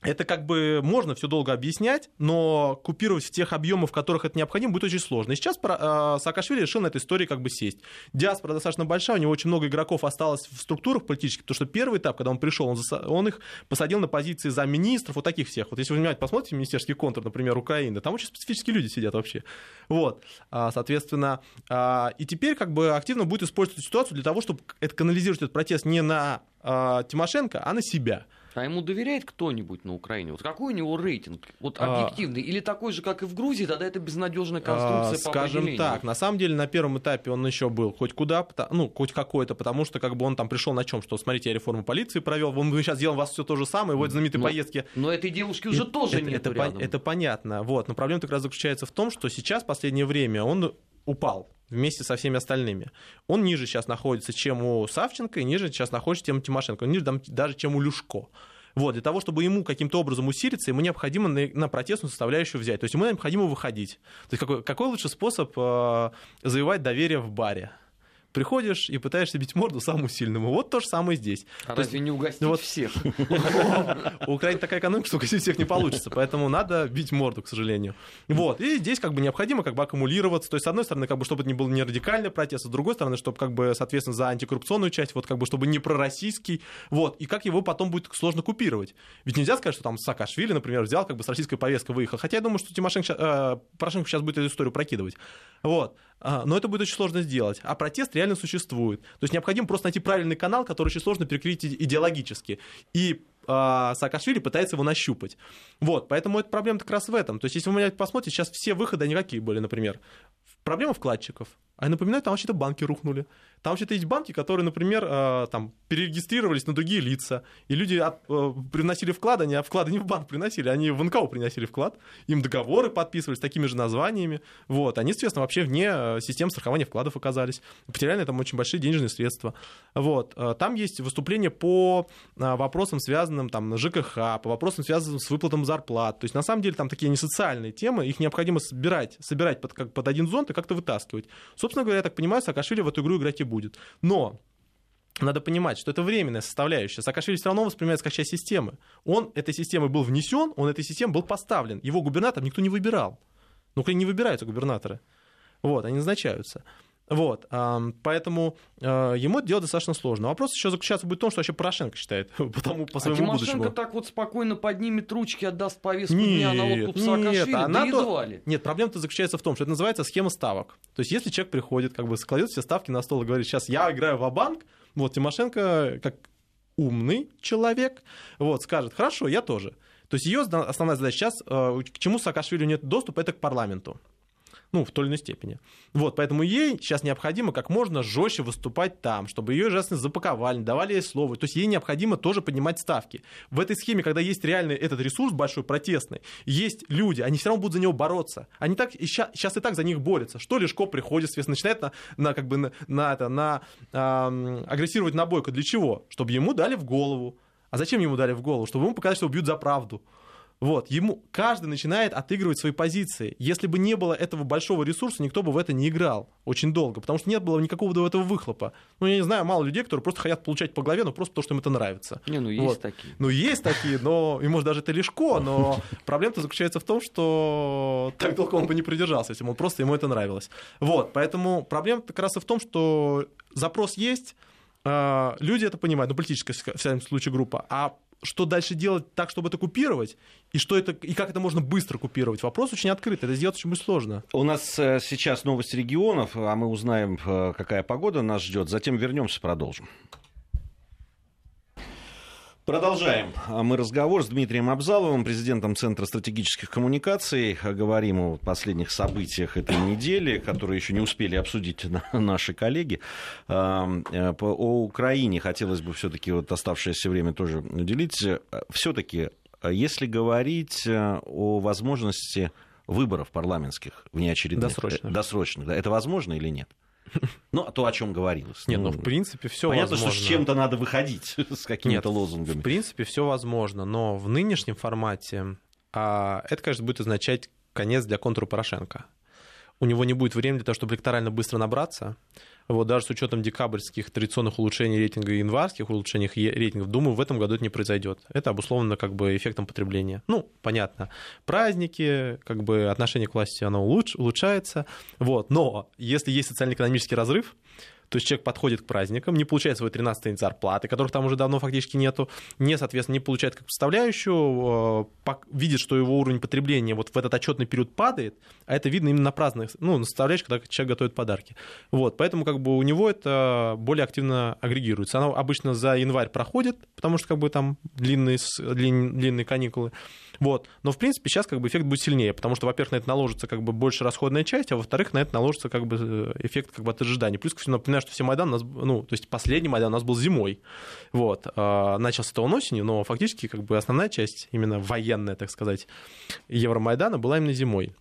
это как бы можно все долго объяснять, но купировать в тех объемах, в которых это необходимо, будет очень сложно. И сейчас э, Саакашвили решил на этой истории как бы сесть. Диаспора достаточно большая, у него очень много игроков осталось в структурах политических, потому что первый этап, когда он пришел, он, он их посадил на позиции замминистров, вот таких всех. Вот если вы внимательно посмотрите министерский контур, например, Украины, там очень специфические люди сидят вообще. Вот, а, соответственно, а, и теперь как бы активно будет использовать ситуацию для того, чтобы это канализировать этот протест не на а, Тимошенко, а на себя. А ему доверяет кто-нибудь на Украине? Вот какой у него рейтинг? Вот а, объективный? А, Или такой же, как и в Грузии, тогда это безнадежная конструкция а, по Скажем так, на самом деле на первом этапе он еще был хоть куда, ну, хоть какой-то, потому что как бы он там пришел на чем, что смотрите, я реформу полиции провел, мы сейчас делаем вас все то же самое, вот знаменитые но, поездки. Но этой девушки уже это, тоже это, нет это, рядом. это понятно, вот, но проблема как раз заключается в том, что сейчас, в последнее время, он упал вместе со всеми остальными. Он ниже сейчас находится, чем у Савченко, и ниже сейчас находится, чем у Тимошенко, ниже даже, чем у Люшко. Вот, для того, чтобы ему каким-то образом усилиться, ему необходимо на, на протестную составляющую взять. То есть ему необходимо выходить. То есть какой, какой лучший способ э, завоевать доверие в баре? Приходишь и пытаешься бить морду самому сильному. Вот то же самое здесь. А то разве есть, не угостить вот, всех? У Украины такая экономика, что угостить всех не получится, поэтому надо бить морду, к сожалению. Вот, и здесь как бы необходимо как бы аккумулироваться, то есть с одной стороны, как бы, чтобы это не был не радикальный протест, а с другой стороны, чтобы как бы, соответственно, за антикоррупционную часть, вот как бы, чтобы не пророссийский, вот, и как его потом будет сложно купировать. Ведь нельзя сказать, что там Саакашвили, например, взял как бы с российской повесткой выехал, хотя я думаю, что Тимошенко, э, Порошенко сейчас будет эту историю прокидывать. Вот. А, но это будет очень сложно сделать. А протест реально существует. То есть необходимо просто найти правильный канал, который очень сложно перекрыть идеологически. И а, Саакашвили пытается его нащупать. Вот, поэтому эта проблема как раз в этом. То есть, если вы посмотрите, сейчас все выходы никакие были, например. Проблема вкладчиков. А я напоминаю, там вообще-то банки рухнули. Там вообще-то есть банки, которые, например, э, там, перерегистрировались на другие лица, и люди от, э, приносили вклады, они вклады не в банк приносили, они в НКО приносили вклад, им договоры подписывались такими же названиями, вот, они, соответственно, вообще вне э, системы страхования вкладов оказались, потеряли там очень большие денежные средства, вот. Там есть выступления по вопросам, связанным там, с ЖКХ, по вопросам, связанным с выплатом зарплат, то есть, на самом деле, там такие не социальные темы, их необходимо собирать, собирать под, как, под один зонт и как-то вытаскивать. Собственно говоря, я так понимаю, Саакашвили в эту игру играть и будет. Но надо понимать, что это временная составляющая. Саакашвили все равно воспринимается как часть системы. Он этой системой был внесен, он этой системой был поставлен. Его губернатор никто не выбирал. Ну, не выбираются губернаторы. Вот, они назначаются. Вот, поэтому э, ему это делать достаточно сложно. Вопрос еще заключаться будет в том, что вообще Порошенко считает потому, по своему а Тимошенко так вот спокойно поднимет ручки, отдаст повестку нет, дня на откуп Саакашвили, нет, да то... Нет, проблема-то заключается в том, что это называется схема ставок. То есть если человек приходит, как бы складет все ставки на стол и говорит, сейчас я играю в банк вот Тимошенко как умный человек, вот, скажет, хорошо, я тоже. То есть ее основная задача сейчас, э, к чему Саакашвили нет доступа, это к парламенту ну, в той или иной степени. Вот, поэтому ей сейчас необходимо как можно жестче выступать там, чтобы ее ужасно запаковали, давали ей слово. То есть ей необходимо тоже поднимать ставки. В этой схеме, когда есть реальный этот ресурс большой, протестный, есть люди, они все равно будут за него бороться. Они так, сейчас, сейчас и так за них борются. Что Лешко приходит, соответственно, начинает на, на, как бы на, на, это, на э, агрессировать на Бойко. Для чего? Чтобы ему дали в голову. А зачем ему дали в голову? Чтобы ему показать, что убьют за правду. Вот, ему каждый начинает отыгрывать свои позиции. Если бы не было этого большого ресурса, никто бы в это не играл очень долго, потому что нет было никакого до этого выхлопа. Ну, я не знаю, мало людей, которые просто хотят получать по голове, но просто потому, что им это нравится. Не, ну есть вот. такие. Ну, есть такие, но, и может даже это легко, но проблема-то заключается в том, что так долго он бы не продержался, если бы он просто ему это нравилось. Вот, поэтому проблема как раз и в том, что запрос есть, а, люди это понимают, ну, политическая, в всяком случае, группа, а что дальше делать так, чтобы это купировать, и, что это, и как это можно быстро купировать. Вопрос очень открытый, это сделать очень сложно. У нас э, сейчас новости регионов, а мы узнаем, э, какая погода нас ждет, затем вернемся, продолжим. Продолжаем мы разговор с Дмитрием Абзаловым, президентом Центра стратегических коммуникаций. Говорим о последних событиях этой недели, которые еще не успели обсудить наши коллеги. Э, о Украине хотелось бы все-таки вот оставшееся время тоже уделить. Все-таки, если говорить э, о возможности выборов парламентских внеочередных, досрочных, досрочных да, это возможно или нет? Ну, а то, о чем говорилось. Нет, ну, в принципе, все Понятно, возможно. что с чем-то надо выходить, с какими-то лозунгами. В принципе, все возможно, но в нынешнем формате а, это, конечно, будет означать конец для контура Порошенко. У него не будет времени для того, чтобы электорально быстро набраться. Вот, даже с учетом декабрьских традиционных улучшений рейтинга и январских улучшений рейтингов, думаю, в этом году это не произойдет. Это обусловлено как бы эффектом потребления. Ну, понятно. Праздники, как бы отношение к власти, оно улуч, улучшается. Вот. Но если есть социально-экономический разрыв, то есть человек подходит к праздникам, не получает свой 13-й зарплаты, которых там уже давно фактически нету, не, соответственно, не получает как составляющую, э, видит, что его уровень потребления вот в этот отчетный период падает, а это видно именно на праздных, ну, на составляющих, когда человек готовит подарки. Вот, поэтому как бы у него это более активно агрегируется. Оно обычно за январь проходит, потому что как бы там длинные, длинные каникулы. Вот. Но, в принципе, сейчас как бы эффект будет сильнее, потому что, во-первых, на это наложится как бы больше расходная часть, а во-вторых, на это наложится как бы э, эффект как бы от ожидания. Плюс всему, напоминаю, что все Майдан у нас, ну, то есть последний Майдан у нас был зимой. Вот. А, начался-то он осенью, но фактически как бы основная часть, именно военная, так сказать, Евромайдана была именно зимой.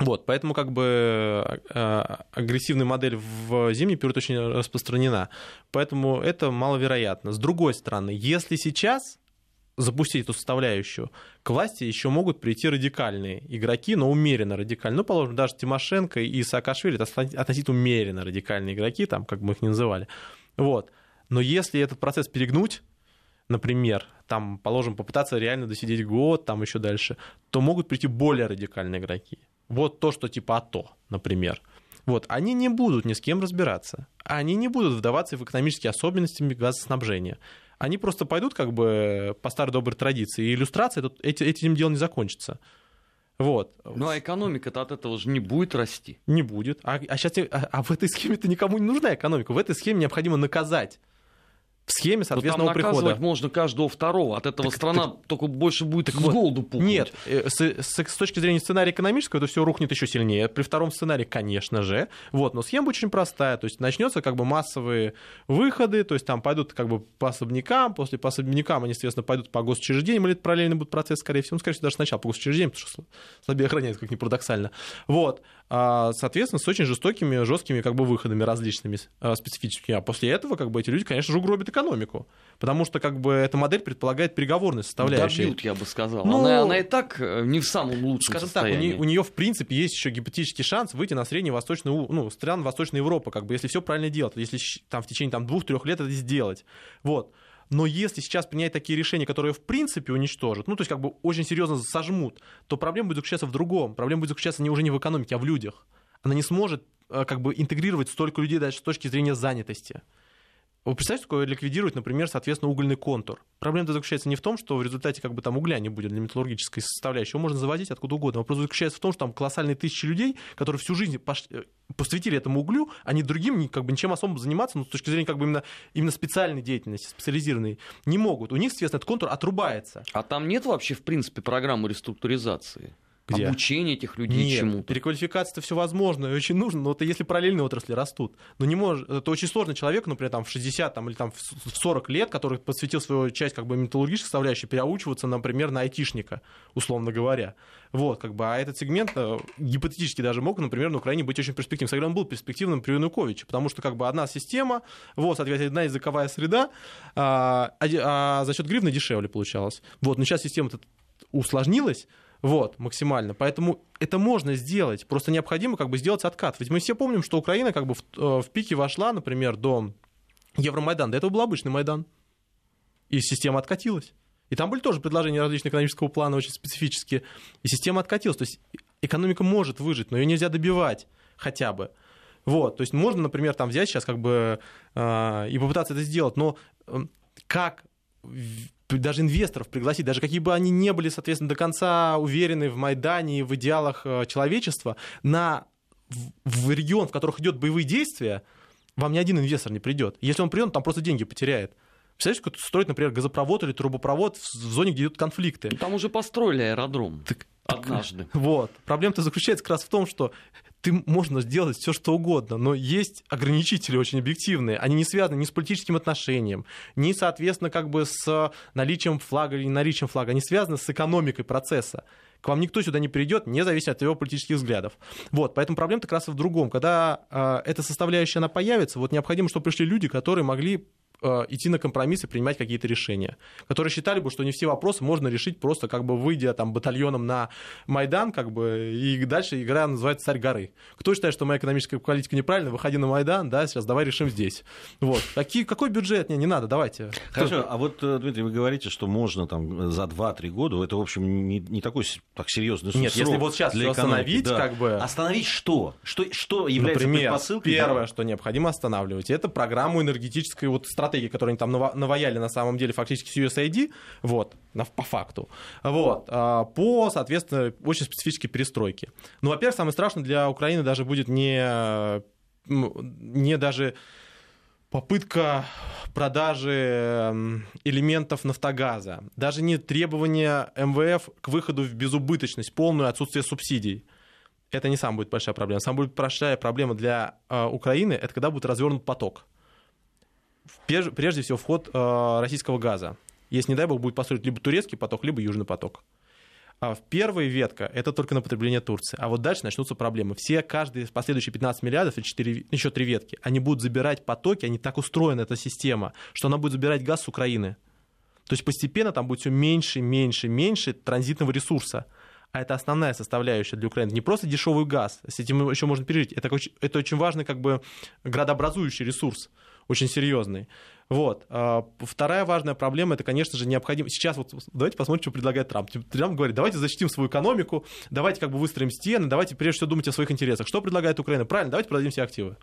Вот, поэтому как бы э, агрессивная модель в зимний период очень распространена. Поэтому это маловероятно. С другой стороны, если сейчас запустить эту составляющую, к власти еще могут прийти радикальные игроки, но умеренно радикальные. Ну, положим, даже Тимошенко и Саакашвили это относительно умеренно радикальные игроки, там, как мы их не называли. Вот. Но если этот процесс перегнуть, например, там, положим, попытаться реально досидеть год, там еще дальше, то могут прийти более радикальные игроки. Вот то, что типа АТО, например. Вот, они не будут ни с кем разбираться. Они не будут вдаваться в экономические особенности газоснабжения они просто пойдут как бы по старой доброй традиции, и иллюстрация тут, эти, этим делом не закончится. Вот. Ну а экономика-то от этого же не будет расти. Не будет. А, а, сейчас, а, а в этой схеме-то никому не нужна экономика. В этой схеме необходимо наказать в схеме соответственного прихода. можно каждого второго. От этого так, страна так, только больше будет так с вот, голоду пухнуть. Нет, э, с, с, с точки зрения сценария экономического, это все рухнет еще сильнее. При втором сценарии, конечно же. Вот, но схема очень простая. То есть начнется как бы массовые выходы, то есть там пойдут как бы по особнякам, после по особнякам они, естественно, пойдут по госучреждениям, или это параллельно будет процесс, скорее всего. Ну, скорее всего, даже сначала по госучреждениям, потому что слабее охраняется, как ни парадоксально. Вот. А, соответственно, с очень жестокими, жесткими как бы выходами различными, а, специфическими. А после этого как бы эти люди, конечно же, угробят экономику потому что как бы эта модель предполагает переговорную составляющую. Добьют, я бы сказал. Ну, она, она и так э, не в самом лучшем скажем состоянии. так, у нее, у нее в принципе есть еще гипотетический шанс выйти на средневосточную, ну, стран Восточной Европы, как бы, если все правильно делать, если там в течение там двух-трех лет это сделать. Вот. Но если сейчас принять такие решения, которые в принципе уничтожат, ну, то есть как бы очень серьезно сожмут, то проблема будет заключаться в другом. Проблема будет заключаться не уже не в экономике, а в людях. Она не сможет э, как бы интегрировать столько людей даже с точки зрения занятости. Вы представьте, такое ликвидирует, например, соответственно, угольный контур. Проблема заключается не в том, что в результате как бы там угля не будет для металлургической составляющей, его можно завозить откуда угодно. Вопрос заключается в том, что там колоссальные тысячи людей, которые всю жизнь пош... Э, посвятили этому углю, они другим как бы ничем особым заниматься, но с точки зрения как бы именно, именно специальной деятельности, специализированной, не могут. У них, соответственно, этот контур отрубается. А там нет вообще, в принципе, программы реструктуризации? Где? Обучение этих людей Нет, чему-то. переквалификация-то все возможно и очень нужно, но это если параллельные отрасли растут. Но не может, это очень сложно человеку, например, там, в 60 там, или там, в 40 лет, который посвятил свою часть как бы металлургической составляющей, переучиваться, например, на айтишника, условно говоря. Вот, как бы, а этот сегмент э, гипотетически даже мог, например, на Украине быть очень перспективным. Кстати, он был перспективным при Януковиче, потому что как бы одна система, вот, соответственно, одна языковая среда, а, а, а за счет гривны дешевле получалось. Вот, но сейчас система усложнилось, вот, максимально. Поэтому это можно сделать. Просто необходимо как бы сделать откат. Ведь мы все помним, что Украина как бы в, э, в пике вошла, например, до Евромайдана. До этого был обычный Майдан. И система откатилась. И там были тоже предложения различных экономического плана, очень специфические. И система откатилась. То есть экономика может выжить, но ее нельзя добивать хотя бы. Вот, то есть можно, например, там взять сейчас как бы э, и попытаться это сделать, но э, как даже инвесторов пригласить, даже какие бы они не были, соответственно, до конца уверены в Майдане и в идеалах э, человечества, на, в, регион, в которых идет боевые действия, вам ни один инвестор не придет. Если он придет, он там просто деньги потеряет. Представляете, как строить, например, газопровод или трубопровод в зоне, где идут конфликты? Там уже построили аэродром. Так, Однажды. Вот. Проблема-то заключается как раз в том, что ты можно сделать все, что угодно, но есть ограничители очень объективные. Они не связаны ни с политическим отношением, ни, соответственно, как бы с наличием флага или не наличием флага. Они связаны с экономикой процесса. К вам никто сюда не придет, независимо от его политических взглядов. Вот, поэтому проблема как раз в другом. Когда э, эта составляющая она появится, вот необходимо, чтобы пришли люди, которые могли идти на компромиссы, принимать какие-то решения, которые считали бы, что не все вопросы можно решить просто как бы выйдя там батальоном на Майдан, как бы, и дальше игра называется «Царь горы». Кто считает, что моя экономическая политика неправильна, выходи на Майдан, да, сейчас давай решим здесь. Вот. Какие, какой бюджет? Не, не надо, давайте. Хорошо, а вот, э, Дмитрий, вы говорите, что можно там за 2-3 года, это, в общем, не, не такой так серьезный Нет, если вот сейчас для остановить, да. как бы... Остановить что? Что, что является Например, предпосылкой? первое, что необходимо останавливать, это программу энергетической вот стратегии стратегии, которые они там наваяли на самом деле фактически с USAID, вот, по факту, вот, а, по, соответственно, очень специфической перестройке. Ну, во-первых, самое страшное для Украины даже будет не, не даже попытка продажи элементов нафтогаза, даже не требование МВФ к выходу в безубыточность, полное отсутствие субсидий. Это не самая будет большая проблема. Самая будет большая проблема для э, Украины, это когда будет развернут поток прежде всего вход э, российского газа. Если, не дай бог, будет построить либо турецкий поток, либо южный поток. А в первая ветка – это только на потребление Турции. А вот дальше начнутся проблемы. Все, каждые последующие 15 миллиардов, или 4, еще три ветки, они будут забирать потоки, они так устроена эта система, что она будет забирать газ с Украины. То есть постепенно там будет все меньше, меньше, меньше транзитного ресурса. А это основная составляющая для Украины. Не просто дешевый газ, с этим еще можно пережить. Это, это очень важный как бы градообразующий ресурс очень серьезный. Вот. А, вторая важная проблема, это, конечно же, необходимо... Сейчас вот давайте посмотрим, что предлагает Трамп. Трамп говорит, давайте защитим свою экономику, давайте как бы выстроим стены, давайте прежде всего думать о своих интересах. Что предлагает Украина? Правильно, давайте продадим все активы.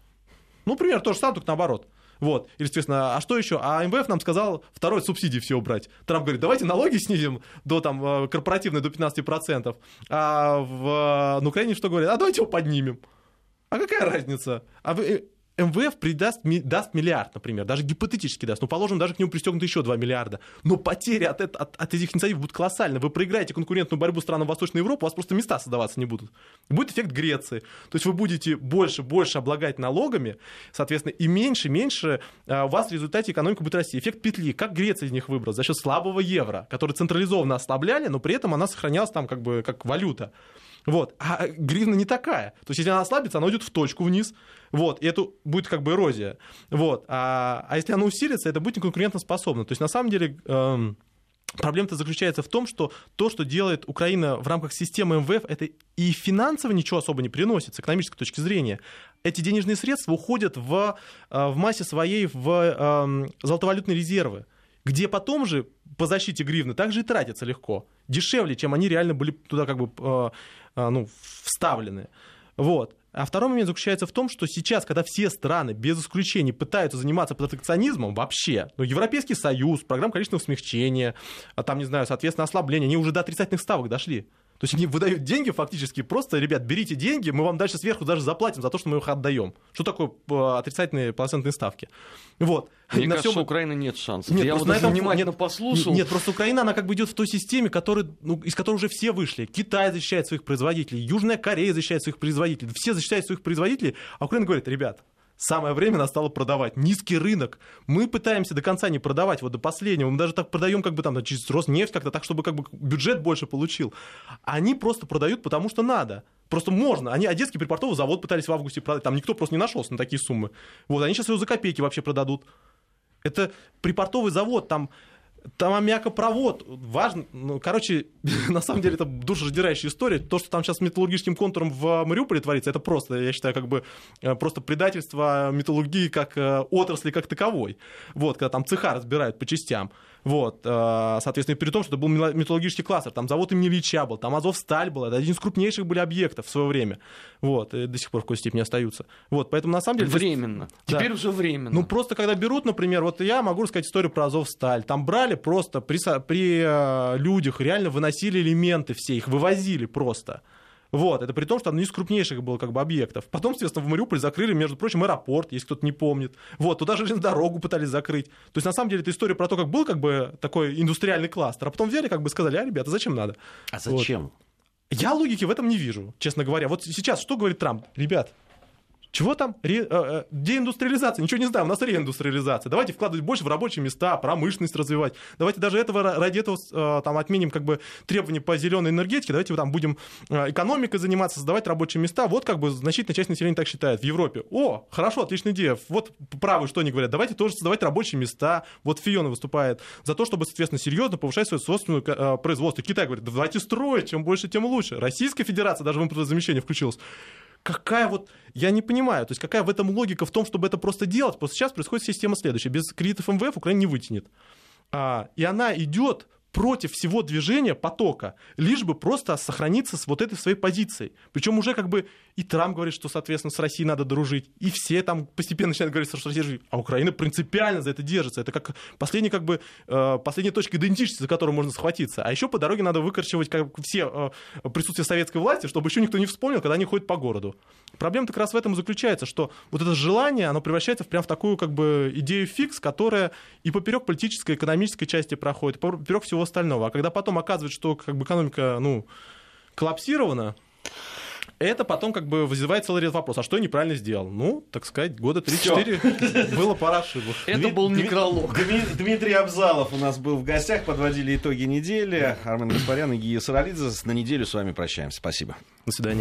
Ну, пример то же самое, только наоборот. Вот. Или, естественно, а что еще? А МВФ нам сказал второй субсидии все убрать. Трамп говорит, давайте налоги снизим до там э, корпоративной до 15%. А в на Украине что говорят? А давайте его поднимем. А какая разница? А вы, э, МВФ придаст, даст миллиард, например, даже гипотетически даст, ну, положим, даже к нему пристегнуто еще 2 миллиарда, но потери от, от, от этих инициатив будут колоссальны. Вы проиграете конкурентную борьбу странам Восточной Европы, у вас просто места создаваться не будут. Будет эффект Греции. То есть вы будете больше, больше облагать налогами, соответственно, и меньше, меньше а, у вас в результате экономика будет расти. Эффект петли. Как Греция из них выбралась? За счет слабого евро, который централизованно ослабляли, но при этом она сохранялась там как бы как валюта. Вот. А гривна не такая. То есть, если она ослабится, она уйдет в точку вниз. Вот. И это будет как бы эрозия. Вот. А, а если она усилится, это будет неконкурентоспособно. То есть, на самом деле... Эм, Проблема-то заключается в том, что то, что делает Украина в рамках системы МВФ, это и финансово ничего особо не приносит с экономической точки зрения. Эти денежные средства уходят в, э, в массе своей в э, золотовалютные резервы где потом же по защите гривны также и тратятся легко, дешевле, чем они реально были туда как бы э, ну, вставлены. Вот. А второй момент заключается в том, что сейчас, когда все страны без исключений пытаются заниматься протекционизмом вообще, ну, Европейский Союз, программа количественного смягчения, а там, не знаю, соответственно, ослабления, они уже до отрицательных ставок дошли. То есть они выдают деньги фактически просто, ребят, берите деньги, мы вам дальше сверху даже заплатим за то, что мы их отдаем. Что такое э, отрицательные процентные ставки? Вот. Мне на кажется, всем... у Украины нет шансов. Нет, Я вот на этом внимательно нет, послушал. Нет, просто Украина, она как бы идет в той системе, который, ну, из которой уже все вышли. Китай защищает своих производителей, Южная Корея защищает своих производителей, все защищают своих производителей, а Украина говорит, ребят, Самое время настало продавать. Низкий рынок. Мы пытаемся до конца не продавать, вот до последнего. Мы даже так продаем, как бы там, через Роснефть как-то так, чтобы как бы бюджет больше получил. Они просто продают, потому что надо. Просто можно. Они Одесский припортовый завод пытались в августе продать. Там никто просто не нашелся на такие суммы. Вот, они сейчас его за копейки вообще продадут. Это припортовый завод, там Там аммиакопровод, важно, ну, короче, на самом деле это душераздирающая история. То, что там сейчас с металлургическим контуром в Мариуполе творится, это просто, я считаю, как бы э, просто предательство металлургии как э, отрасли как таковой. Вот, когда там цеха разбирают по частям. Вот, э, соответственно, при том, что это был металлургический кластер, там завод имени Ильича был, там Азовсталь был, это один из крупнейших были объектов в свое время. Вот, и до сих пор в какой степени остаются. Вот, поэтому на самом деле... Временно. Да. Теперь уже временно. Ну, просто когда берут, например, вот я могу рассказать историю про Азовсталь. Там брали просто при, при э, людях, реально выносили элементы все, их вывозили просто. Вот, это при том, что одно из крупнейших было как бы объектов. Потом, естественно, в Мариуполе закрыли, между прочим, аэропорт, если кто-то не помнит. Вот, туда железную дорогу пытались закрыть. То есть, на самом деле, это история про то, как был как бы такой индустриальный кластер, а потом взяли, как бы сказали, а, ребята, зачем надо? А зачем? Вот. Я логики в этом не вижу, честно говоря. Вот сейчас что говорит Трамп? Ребят, чего там? Ре, э, э, деиндустриализация. Ничего не знаю, у нас реиндустриализация. Давайте вкладывать больше в рабочие места, промышленность развивать. Давайте даже этого, ради этого э, там, отменим как бы, требования по зеленой энергетике. Давайте там будем э, экономикой заниматься, создавать рабочие места. Вот как бы значительная часть населения так считает в Европе. О, хорошо, отличная идея. Вот правы, что они говорят. Давайте тоже создавать рабочие места. Вот Фиона выступает за то, чтобы, соответственно, серьезно повышать свое собственное э, производство. Китай говорит, давайте строить, чем больше, тем лучше. Российская Федерация даже в импортозамещение включилась какая вот, я не понимаю, то есть какая в этом логика в том, чтобы это просто делать. Просто сейчас происходит система следующая. Без кредитов МВФ Украина не вытянет. А, и она идет против всего движения потока, лишь бы просто сохраниться с вот этой своей позицией. Причем уже как бы и Трамп говорит, что, соответственно, с Россией надо дружить, и все там постепенно начинают говорить, что Россия дружит, а Украина принципиально за это держится. Это как последняя, как бы, э, последняя точка идентичности, за которую можно схватиться. А еще по дороге надо выкорчевать как все э, присутствие советской власти, чтобы еще никто не вспомнил, когда они ходят по городу. Проблема как раз в этом и заключается, что вот это желание, оно превращается в прям в такую как бы идею фикс, которая и поперек политической, экономической части проходит, поперек всего остального. А когда потом оказывается, что как бы экономика, ну, коллапсирована, это потом как бы вызывает целый ряд вопросов. А что я неправильно сделал? Ну, так сказать, года 3-4 было пара ошибок. Это был некролог. Дмитрий Абзалов у нас был в гостях, подводили итоги недели. Армен Гаспарян и Гия Саралидзе. На неделю с вами прощаемся. Спасибо. До свидания.